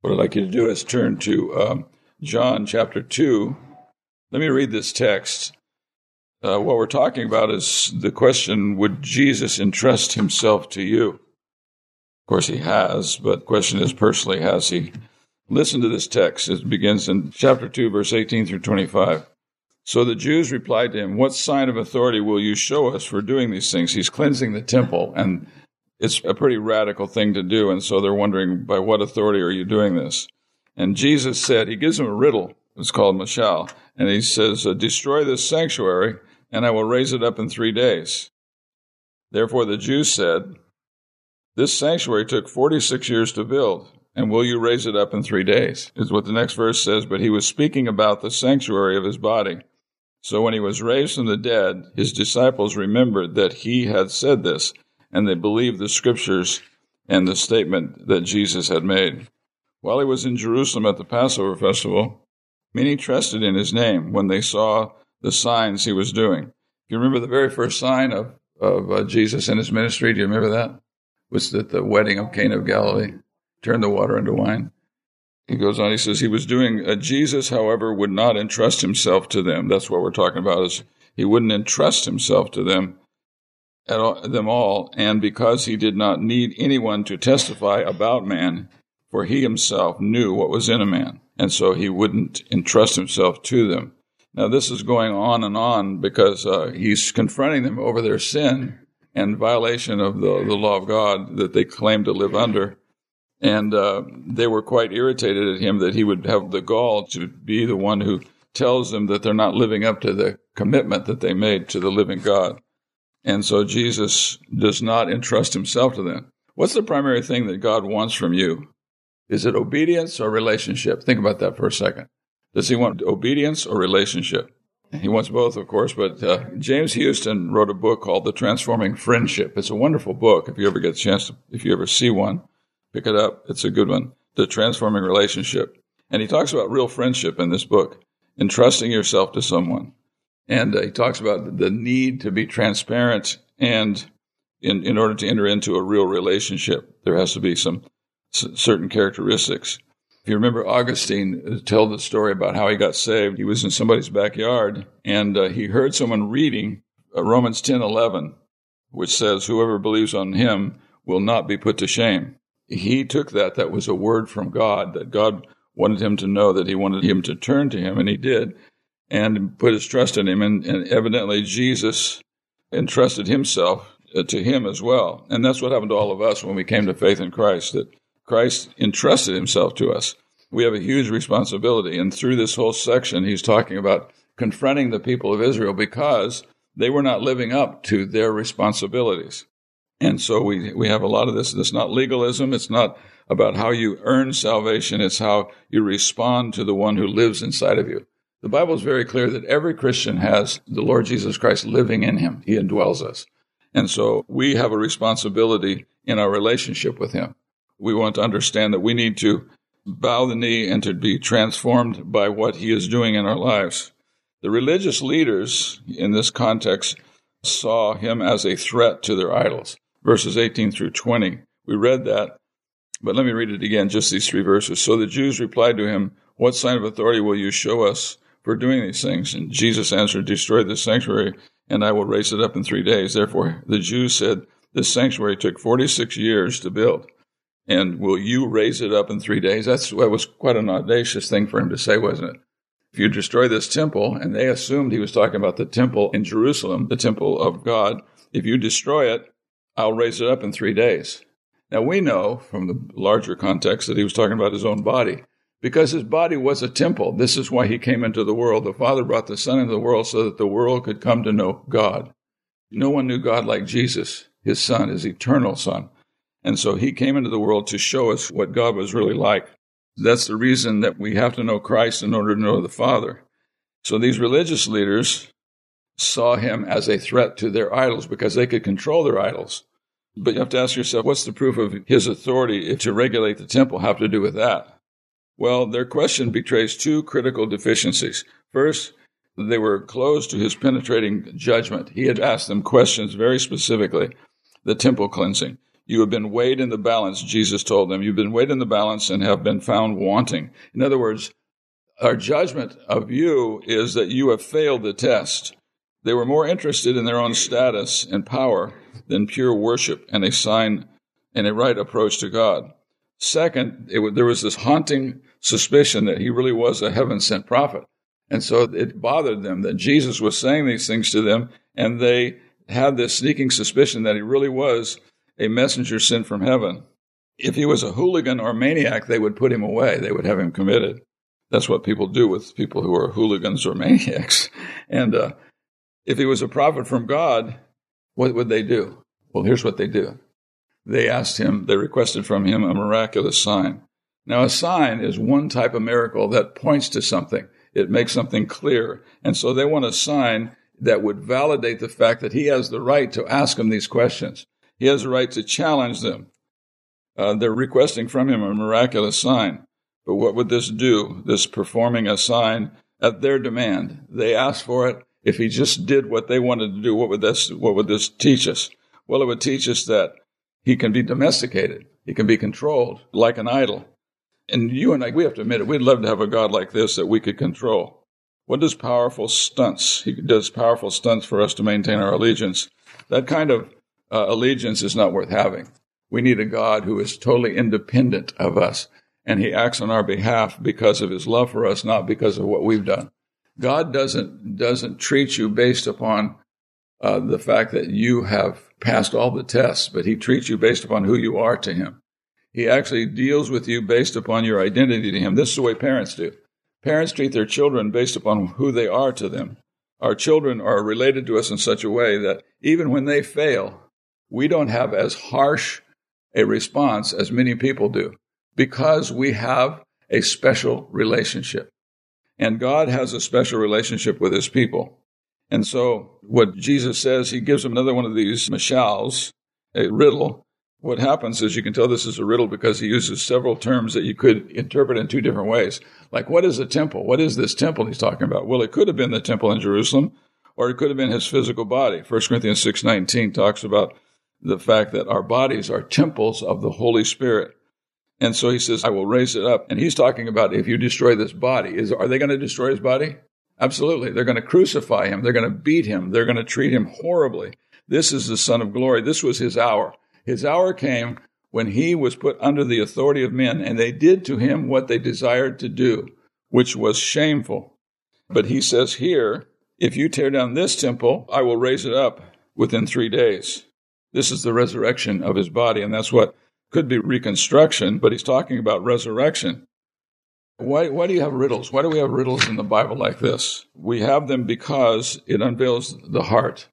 What I'd like you to do is turn to um, John chapter 2. Let me read this text. Uh, what we're talking about is the question Would Jesus entrust himself to you? Of course, he has, but the question is personally, has he? Listen to this text. It begins in chapter 2, verse 18 through 25. So the Jews replied to him, What sign of authority will you show us for doing these things? He's cleansing the temple, and it's a pretty radical thing to do. And so they're wondering, by what authority are you doing this? And Jesus said, He gives them a riddle. It's called Mashal. And he says, uh, Destroy this sanctuary, and I will raise it up in three days. Therefore the Jews said, This sanctuary took 46 years to build, and will you raise it up in three days? Is what the next verse says. But he was speaking about the sanctuary of his body. So when he was raised from the dead, his disciples remembered that he had said this and they believed the scriptures and the statement that Jesus had made. While he was in Jerusalem at the Passover festival, many trusted in his name when they saw the signs he was doing. You remember the very first sign of, of uh, Jesus in his ministry? Do you remember that? Was at the wedding of Cana of Galilee, turned the water into wine. He goes on, he says, he was doing, uh, Jesus, however, would not entrust himself to them. That's what we're talking about is he wouldn't entrust himself to them at them all, and because he did not need anyone to testify about man, for he himself knew what was in a man, and so he wouldn't entrust himself to them. Now, this is going on and on because uh, he's confronting them over their sin and violation of the, the law of God that they claim to live under. And uh, they were quite irritated at him that he would have the gall to be the one who tells them that they're not living up to the commitment that they made to the living God. And so Jesus does not entrust himself to them. What's the primary thing that God wants from you? Is it obedience or relationship? Think about that for a second. Does he want obedience or relationship? He wants both, of course, but uh, James Houston wrote a book called The Transforming Friendship. It's a wonderful book. If you ever get a chance, to, if you ever see one, pick it up. It's a good one. The Transforming Relationship. And he talks about real friendship in this book, entrusting yourself to someone. And uh, he talks about the need to be transparent and in, in order to enter into a real relationship, there has to be some certain characteristics. If you remember Augustine uh, tell the story about how he got saved, he was in somebody's backyard and uh, he heard someone reading uh, Romans 10 11, which says, Whoever believes on him will not be put to shame. He took that, that was a word from God, that God wanted him to know that he wanted him to turn to him, and he did and put his trust in him. And, and evidently, Jesus entrusted himself uh, to him as well. And that's what happened to all of us when we came to faith in Christ, that Christ entrusted himself to us. We have a huge responsibility. And through this whole section, he's talking about confronting the people of Israel because they were not living up to their responsibilities. And so we, we have a lot of this. It's not legalism. It's not about how you earn salvation. It's how you respond to the one who lives inside of you. The Bible is very clear that every Christian has the Lord Jesus Christ living in him. He indwells us. And so we have a responsibility in our relationship with him. We want to understand that we need to bow the knee and to be transformed by what he is doing in our lives. The religious leaders in this context saw him as a threat to their idols. Verses 18 through 20. We read that, but let me read it again, just these three verses. So the Jews replied to him, What sign of authority will you show us for doing these things. And Jesus answered, Destroy this sanctuary, and I will raise it up in three days. Therefore, the Jews said, This sanctuary took 46 years to build. And will you raise it up in three days? That's, that was quite an audacious thing for him to say, wasn't it? If you destroy this temple, and they assumed he was talking about the temple in Jerusalem, the temple of God, if you destroy it, I'll raise it up in three days. Now we know from the larger context that he was talking about his own body because his body was a temple. This is why he came into the world. The Father brought the Son into the world so that the world could come to know God. No one knew God like Jesus, his Son, his eternal Son. And so he came into the world to show us what God was really like. That's the reason that we have to know Christ in order to know the Father. So these religious leaders saw him as a threat to their idols because they could control their idols. But you have to ask yourself, what's the proof of his authority to regulate the temple have to do with that? Well, their question betrays two critical deficiencies. First, they were closed to his penetrating judgment. He had asked them questions very specifically. The temple cleansing. You have been weighed in the balance, Jesus told them. You've been weighed in the balance and have been found wanting. In other words, our judgment of you is that you have failed the test. They were more interested in their own status and power than pure worship and a sign and a right approach to God. Second, it, there was this haunting suspicion that he really was a heaven sent prophet. And so it bothered them that Jesus was saying these things to them, and they had this sneaking suspicion that he really was a messenger sent from heaven. If he was a hooligan or maniac, they would put him away. They would have him committed. That's what people do with people who are hooligans or maniacs. And uh, if he was a prophet from God, what would they do? Well, here's what they do. They asked him, they requested from him a miraculous sign. Now, a sign is one type of miracle that points to something. It makes something clear. And so they want a sign that would validate the fact that he has the right to ask them these questions. He has the right to challenge them. Uh, they're requesting from him a miraculous sign. But what would this do? This performing a sign at their demand. They asked for it. If he just did what they wanted to do, what would this, what would this teach us? Well, it would teach us that he can be domesticated. He can be controlled like an idol. And you and I, we have to admit it. We'd love to have a God like this that we could control. What does powerful stunts? He does powerful stunts for us to maintain our allegiance. That kind of uh, allegiance is not worth having. We need a God who is totally independent of us, and he acts on our behalf because of his love for us, not because of what we've done. God doesn't doesn't treat you based upon uh, the fact that you have passed all the tests, but he treats you based upon who you are to him. He actually deals with you based upon your identity to him. This is the way parents do. Parents treat their children based upon who they are to them. Our children are related to us in such a way that even when they fail, we don't have as harsh a response as many people do because we have a special relationship. And God has a special relationship with his people. And so what Jesus says, he gives them another one of these mashals, a riddle. What happens is you can tell this is a riddle because he uses several terms that you could interpret in two different ways. Like, what is a temple? What is this temple he's talking about? Well, it could have been the temple in Jerusalem, or it could have been his physical body. 1 Corinthians 6.19 talks about the fact that our bodies are temples of the Holy Spirit. And so he says, I will raise it up. And he's talking about if you destroy this body, is, are they going to destroy his body? Absolutely. They're going to crucify him. They're going to beat him. They're going to treat him horribly. This is the Son of Glory. This was his hour. His hour came when he was put under the authority of men, and they did to him what they desired to do, which was shameful. But he says here, if you tear down this temple, I will raise it up within three days. This is the resurrection of his body, and that's what could be reconstruction, but he's talking about resurrection. Why, why do you have riddles? Why do we have riddles in the Bible like this? We have them because it unveils the heart.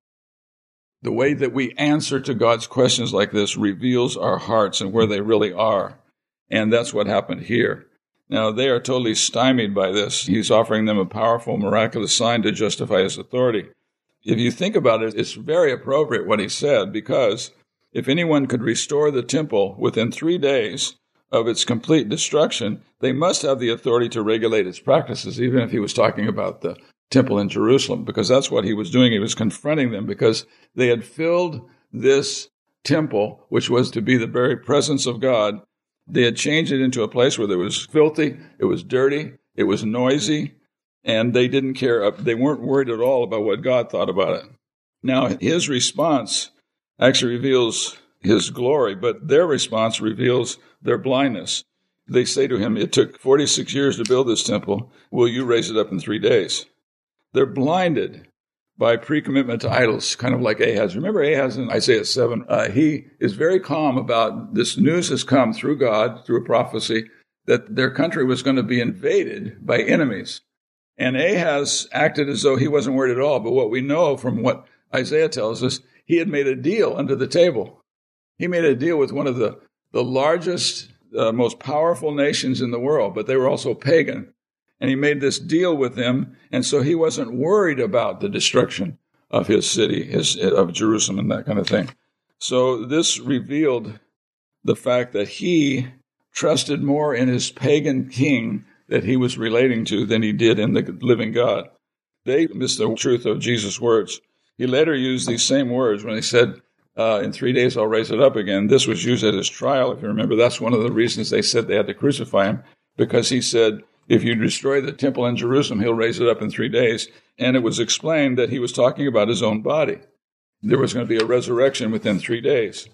The way that we answer to God's questions like this reveals our hearts and where they really are. And that's what happened here. Now, they are totally stymied by this. He's offering them a powerful, miraculous sign to justify his authority if you think about it, it's very appropriate what he said because if anyone could restore the temple within three days of its complete destruction, they must have the authority to regulate its practices, even if he was talking about the temple in Jerusalem, because that's what he was doing. He was confronting them because they had filled this temple, which was to be the very presence of God. They had changed it into a place where it was filthy, it was dirty, it was noisy, and they didn't care. Uh, they weren't worried at all about what God thought about it. Now, his response actually reveals his glory, but their response reveals their blindness. They say to him, It took 46 years to build this temple. Will you raise it up in three days? They're blinded by pre commitment to idols, kind of like Ahaz. Remember Ahaz in Isaiah 7? Uh, he is very calm about this news has come through God, through a prophecy, that their country was going to be invaded by enemies. And Ahaz acted as though he wasn't worried at all. But what we know from what Isaiah tells us, he had made a deal under the table. He made a deal with one of the, the largest, uh, most powerful nations in the world, but they were also pagan. And he made this deal with them. And so he wasn't worried about the destruction of his city, his, of Jerusalem, and that kind of thing. So this revealed the fact that he trusted more in his pagan king that he was relating to than he did in the living God. They missed the truth of Jesus' words. He later used these same words when he said, uh, in three days I'll raise it up again. This was used at his trial. If you remember, that's one of the reasons they said they had to crucify him because he said, if you destroy the temple in Jerusalem, he'll raise it up in three days. And it was explained that he was talking about his own body. There was going to be a resurrection within three days.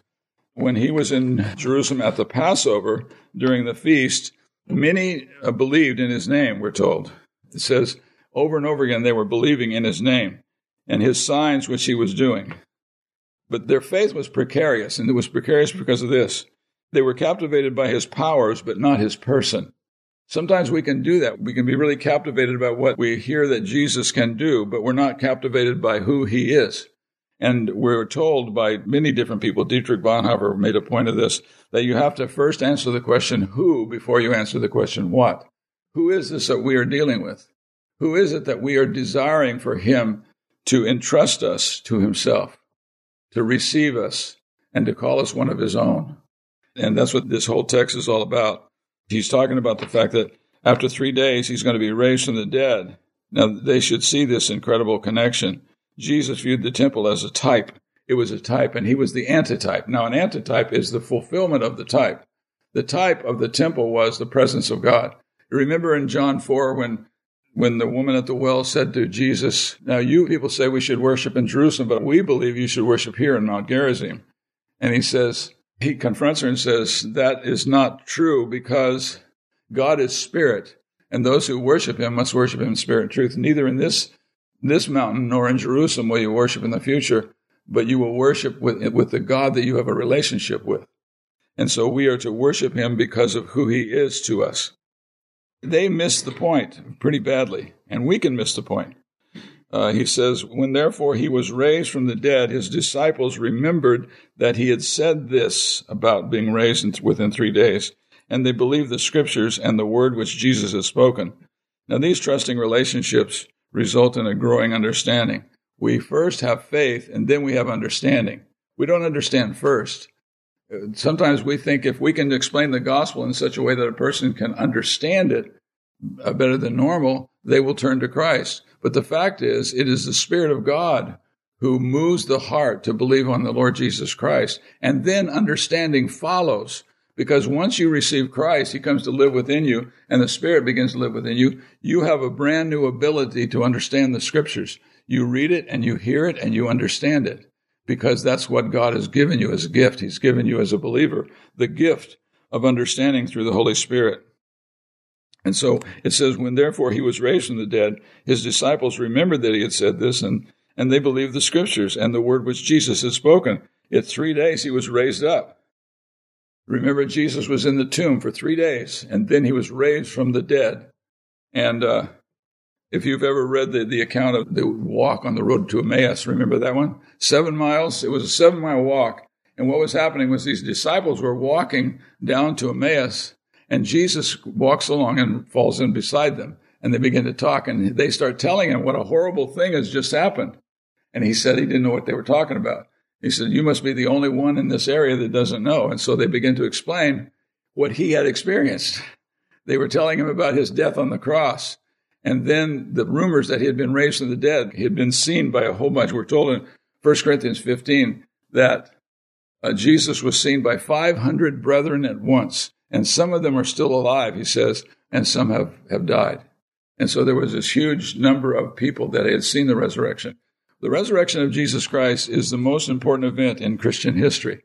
When he was in Jerusalem at the Passover during the feast, many uh, believed in his name, we're told. It says over and over again they were believing in his name and his signs which he was doing. But their faith was precarious, and it was precarious because of this. They were captivated by his powers, but not his person. Sometimes we can do that. We can be really captivated by what we hear that Jesus can do, but we're not captivated by who he is. And we're told by many different people, Dietrich Bonhoeffer made a point of this, that you have to first answer the question who before you answer the question what. Who is this that we are dealing with? Who is it that we are desiring for him to entrust us to himself? to receive us and to call us one of his own. And that's what this whole text is all about. He's talking about the fact that after three days, he's going to be raised from the dead. Now, they should see this incredible connection. Jesus viewed the temple as a type. It was a type, and he was the antitype. Now, an antitype is the fulfillment of the type. The type of the temple was the presence of God. Remember in John 4 when when the woman at the well said to Jesus, Now you people say we should worship in Jerusalem, but we believe you should worship here in Mount Gerizim. And he says, he confronts her and says, That is not true because God is spirit, and those who worship him must worship him in spirit and truth. Neither in this, this mountain nor in Jerusalem will you worship in the future, but you will worship with, with the God that you have a relationship with. And so we are to worship him because of who he is to us they miss the point pretty badly, and we can miss the point. Uh, he says, When therefore he was raised from the dead, his disciples remembered that he had said this about being raised within three days, and they believed the scriptures and the word which Jesus had spoken. Now, these trusting relationships result in a growing understanding. We first have faith, and then we have understanding. We don't understand first. Sometimes we think if we can explain the gospel in such a way that a person can understand it uh, better than normal, they will turn to Christ. But the fact is, it is the Spirit of God who moves the heart to believe on the Lord Jesus Christ. And then understanding follows. Because once you receive Christ, He comes to live within you, and the Spirit begins to live within you. You have a brand new ability to understand the Scriptures. You read it and you hear it and you understand it because that's what God has given you as a gift. He's given you as a believer the gift of understanding through the Holy Spirit. And so it says, when therefore he was raised from the dead, his disciples remembered that he had said this, and, and they believed the scriptures and the word which Jesus had spoken. In three days he was raised up. Remember, Jesus was in the tomb for three days, and then he was raised from the dead. And uh, if you've ever read the, the account of the walk on the road to Emmaus, remember that one? Seven miles. It was a seven mile walk. And what was happening was these disciples were walking down to Emmaus, and Jesus walks along and falls in beside them. And they begin to talk, and they start telling him what a horrible thing has just happened. And he said he didn't know what they were talking about. He said, You must be the only one in this area that doesn't know. And so they begin to explain what he had experienced. They were telling him about his death on the cross and then the rumors that he had been raised from the dead, he had been seen by a whole bunch. We're told in 1 Corinthians 15 that uh, Jesus was seen by 500 brethren at once. And some of them are still alive, he says, and some have, have died. And so there was this huge number of people that had seen the resurrection. The resurrection of Jesus Christ is the most important event in Christian history.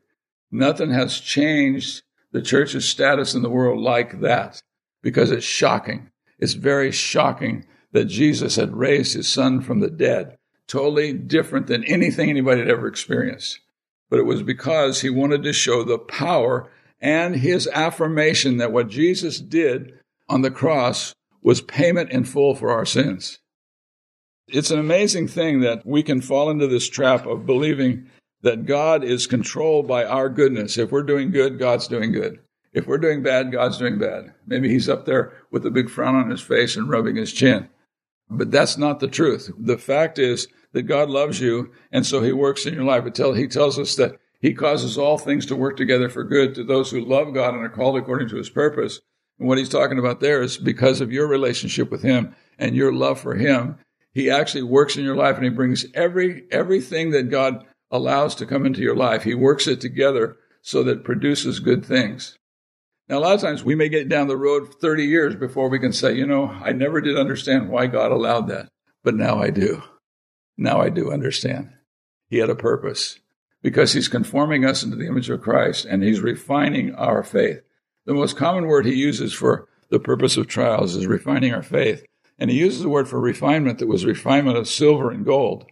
Nothing has changed the church's status in the world like that because it's shocking. It's very shocking that Jesus had raised his son from the dead, totally different than anything anybody had ever experienced. But it was because he wanted to show the power and his affirmation that what Jesus did on the cross was payment in full for our sins. It's an amazing thing that we can fall into this trap of believing that God is controlled by our goodness. If we're doing good, God's doing good. If we're doing bad, God's doing bad. Maybe he's up there with a big frown on his face and rubbing his chin. But that's not the truth. The fact is that God loves you, and so he works in your life. Until he tells us that he causes all things to work together for good to those who love God and are called according to his purpose. And what he's talking about there is because of your relationship with him and your love for him, he actually works in your life and he brings every everything that God allows to come into your life, He works it together so that produces good things. Now, a lot of times we may get down the road 30 years before we can say, you know, I never did understand why God allowed that, but now I do. Now I do understand. He had a purpose because He's conforming us into the image of Christ and He's refining our faith. The most common word He uses for the purpose of trials is refining our faith. And He uses the word for refinement that was refinement of silver and gold.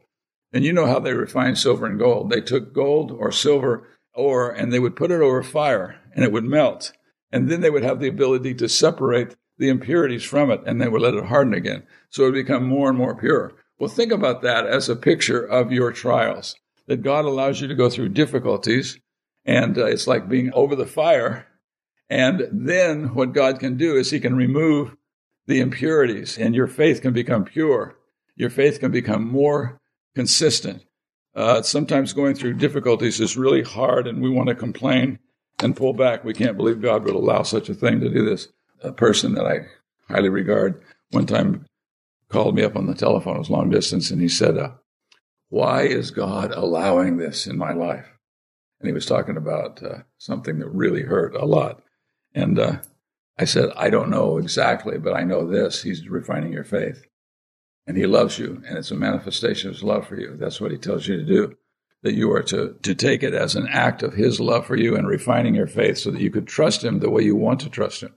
And you know how they refine silver and gold. They took gold or silver ore and they would put it over fire and it would melt. And then they would have the ability to separate the impurities from it and they would let it harden again. So it would become more and more pure. Well, think about that as a picture of your trials that God allows you to go through difficulties and uh, it's like being over the fire. And then what God can do is he can remove the impurities and your faith can become pure. Your faith can become more consistent. Uh, sometimes going through difficulties is really hard and we want to complain and pull back. We can't believe God would allow such a thing to do this. A person that I highly regard one time called me up on the telephone, it was long distance, and he said, uh, Why is God allowing this in my life? And he was talking about uh, something that really hurt a lot. And uh, I said, I don't know exactly, but I know this. He's refining your faith and he loves you and it's a manifestation of his love for you. That's what he tells you to do. That you are to, to take it as an act of his love for you and refining your faith so that you could trust him the way you want to trust him.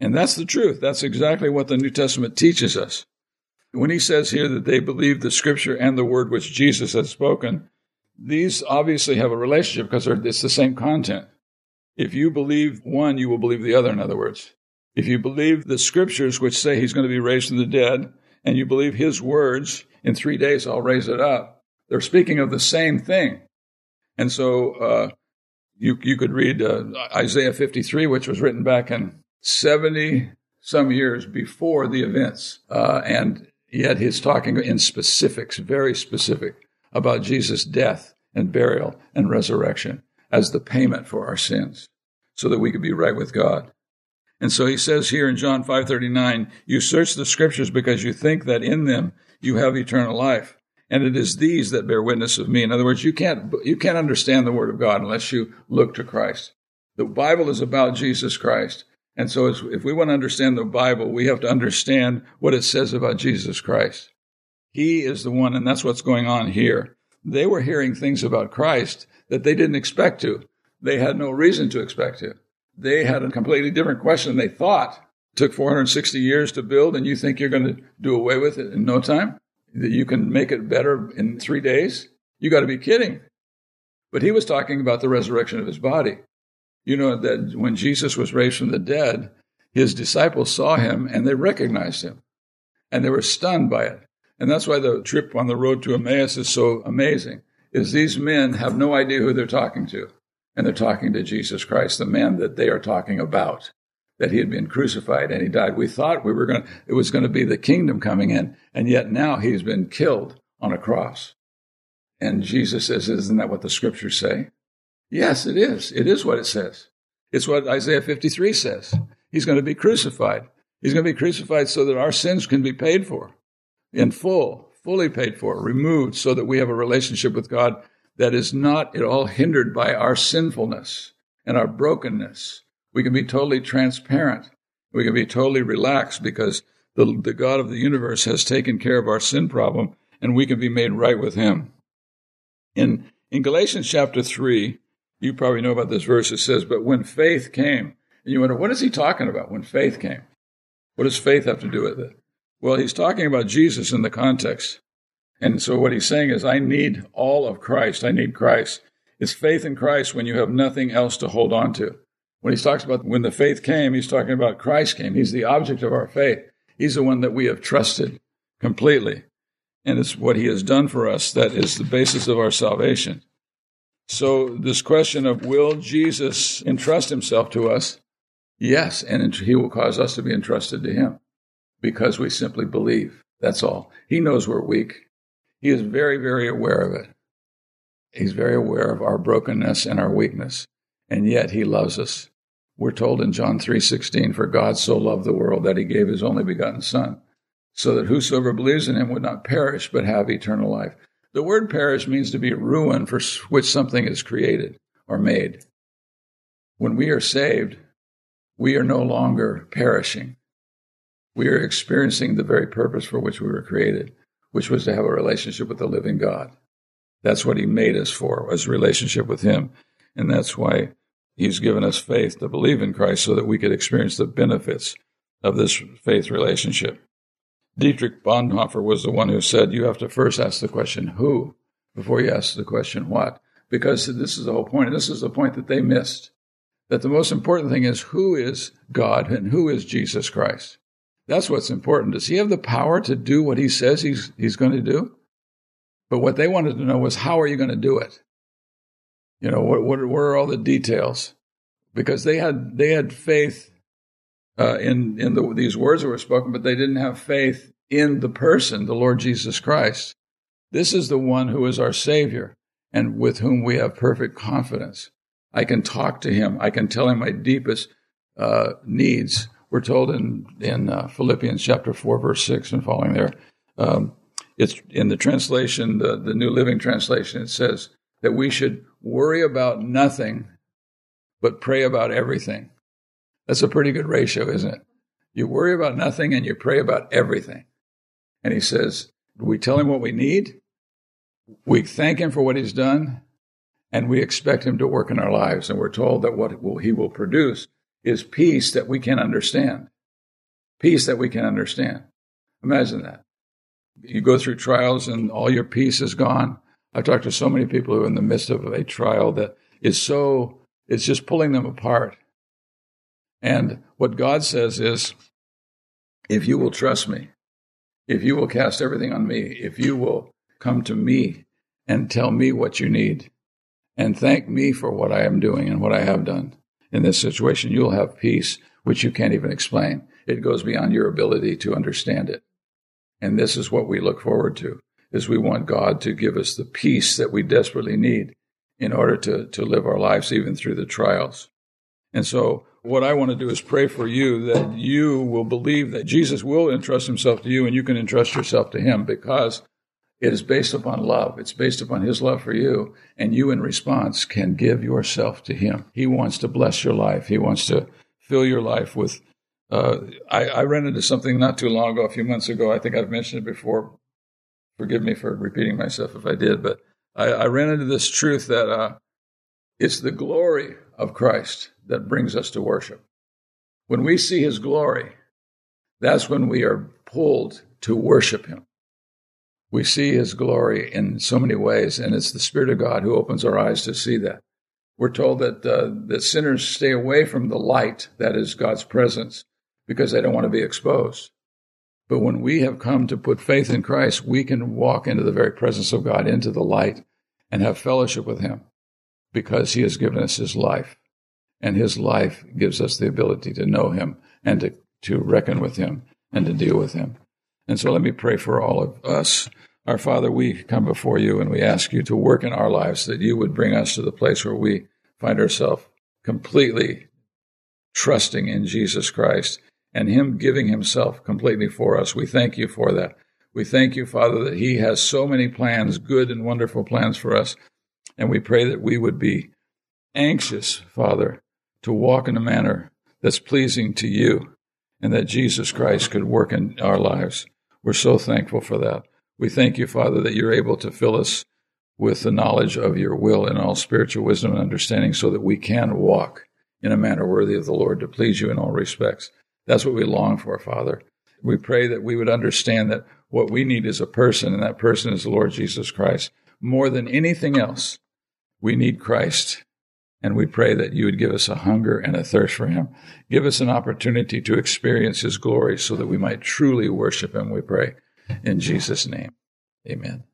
And that's the truth. That's exactly what the New Testament teaches us. When he says here that they believe the scripture and the word which Jesus has spoken, these obviously have a relationship because it's the same content. If you believe one, you will believe the other, in other words. If you believe the scriptures which say he's going to be raised from the dead, and you believe his words, in three days I'll raise it up. They're speaking of the same thing. And so uh, you, you could read uh, Isaiah 53, which was written back in 70 some years before the events. Uh, and yet he's talking in specifics, very specific, about Jesus' death and burial and resurrection as the payment for our sins so that we could be right with God. And so he says here in John 5:39, you search the scriptures because you think that in them you have eternal life. And it is these that bear witness of me. In other words, you can't you can't understand the word of God unless you look to Christ. The Bible is about Jesus Christ. And so if we want to understand the Bible, we have to understand what it says about Jesus Christ. He is the one, and that's what's going on here. They were hearing things about Christ that they didn't expect to. They had no reason to expect to. They had a completely different question they thought. Took 460 years to build, and you think you're going to do away with it in no time? That you can make it better in three days? You got to be kidding. But he was talking about the resurrection of his body. You know that when Jesus was raised from the dead, his disciples saw him and they recognized him and they were stunned by it. And that's why the trip on the road to Emmaus is so amazing. Is these men have no idea who they're talking to and they're talking to Jesus Christ, the man that they are talking about, that he had been crucified and he died. We thought we were going to, it was going to be the kingdom coming in, and yet now he's been killed on a cross. And Jesus says, Isn't that what the scriptures say? Yes, it is. It is what it says. It's what Isaiah 53 says. He's going to be crucified. He's going to be crucified so that our sins can be paid for in full, fully paid for, removed, so that we have a relationship with God that is not at all hindered by our sinfulness and our brokenness. We can be totally transparent. We can be totally relaxed because the, the God of the universe has taken care of our sin problem and we can be made right with Him. In, in Galatians chapter 3, you probably know about this verse. It says, But when faith came, and you wonder, what is he talking about when faith came? What does faith have to do with it? Well, he's talking about Jesus in the context. And so what he's saying is, I need all of Christ. I need Christ. It's faith in Christ when you have nothing else to hold on to. When he talks about when the faith came, he's talking about Christ came. He's the object of our faith. He's the one that we have trusted completely. And it's what he has done for us that is the basis of our salvation. So this question of will Jesus entrust himself to us? Yes, and he will cause us to be entrusted to him because we simply believe. That's all. He knows we're weak. He is very, very aware of it. He's very aware of our brokenness and our weakness, and yet he loves us. We're told in John 3:16, "For God so loved the world that he gave his only begotten son, so that whosoever believes in him would not perish but have eternal life." The word perish means to be ruin for which something is created or made. When we are saved, we are no longer perishing. We are experiencing the very purpose for which we were created, which was to have a relationship with the living God. That's what He made us for, was relationship with Him. And that's why He's given us faith to believe in Christ so that we could experience the benefits of this faith relationship. Dietrich Bonhoeffer was the one who said you have to first ask the question who before you ask the question what, because this is the whole point. This is the point that they missed. That the most important thing is who is God and who is Jesus Christ. That's what's important. Does he have the power to do what he says he's, he's going to do? But what they wanted to know was how are you going to do it? You know, what, what, what are all the details? Because they had, they had faith uh, in, in the, these words that were spoken, but they didn't have faith in the person, the Lord Jesus Christ. This is the one who is our Savior and with whom we have perfect confidence. I can talk to him. I can tell him my deepest uh, needs. We're told in in uh, Philippians chapter four, verse six, and following there. Um, it's in the translation, the, the New Living Translation. It says that we should worry about nothing, but pray about everything. That's a pretty good ratio, isn't it? You worry about nothing and you pray about everything. And he says, we tell him what we need, we thank him for what he's done, and we expect him to work in our lives. And we're told that what he will produce is peace that we can understand. Peace that we can understand. Imagine that. You go through trials and all your peace is gone. I've talked to so many people who are in the midst of a trial that is so, it's just pulling them apart. And what God says is, if you will trust me, if you will cast everything on me, if you will come to me and tell me what you need and thank me for what I am doing and what I have done in this situation, you'll have peace which you can't even explain. It goes beyond your ability to understand it. And this is what we look forward to is we want God to give us the peace that we desperately need in order to, to live our lives even through the trials. And so what I want to do is pray for you that you will believe that Jesus will entrust himself to you and you can entrust yourself to him because it is based upon love. It's based upon his love for you. And you, in response, can give yourself to him. He wants to bless your life. He wants to fill your life with. Uh, I, I ran into something not too long ago, a few months ago. I think I've mentioned it before. Forgive me for repeating myself if I did, but I, I ran into this truth that uh, it's the glory of Christ that brings us to worship. When we see his glory, that's when we are pulled to worship him. We see his glory in so many ways, and it's the Spirit of God who opens our eyes to see that. We're told that, uh, that sinners stay away from the light, that is God's presence, because they don't want to be exposed. But when we have come to put faith in Christ, we can walk into the very presence of God, into the light, and have fellowship with him because he has given us his life and his life gives us the ability to know him and to, to reckon with him and to deal with him. And so let me pray for all of us. Our Father, we come before you and we ask you to work in our lives that you would bring us to the place where we find ourselves completely trusting in Jesus Christ and him giving himself completely for us. We thank you for that. We thank you, Father, that he has so many plans, good and wonderful plans for us. And we pray that we would be anxious, Father, to walk in a manner that's pleasing to you and that Jesus Christ could work in our lives. We're so thankful for that. We thank you, Father, that you're able to fill us with the knowledge of your will and all spiritual wisdom and understanding so that we can walk in a manner worthy of the Lord to please you in all respects. That's what we long for, Father. We pray that we would understand that what we need is a person, and that person is the Lord Jesus Christ. More than anything else, we need Christ and we pray that you would give us a hunger and a thirst for him. Give us an opportunity to experience his glory so that we might truly worship him, we pray. In Jesus' name, amen.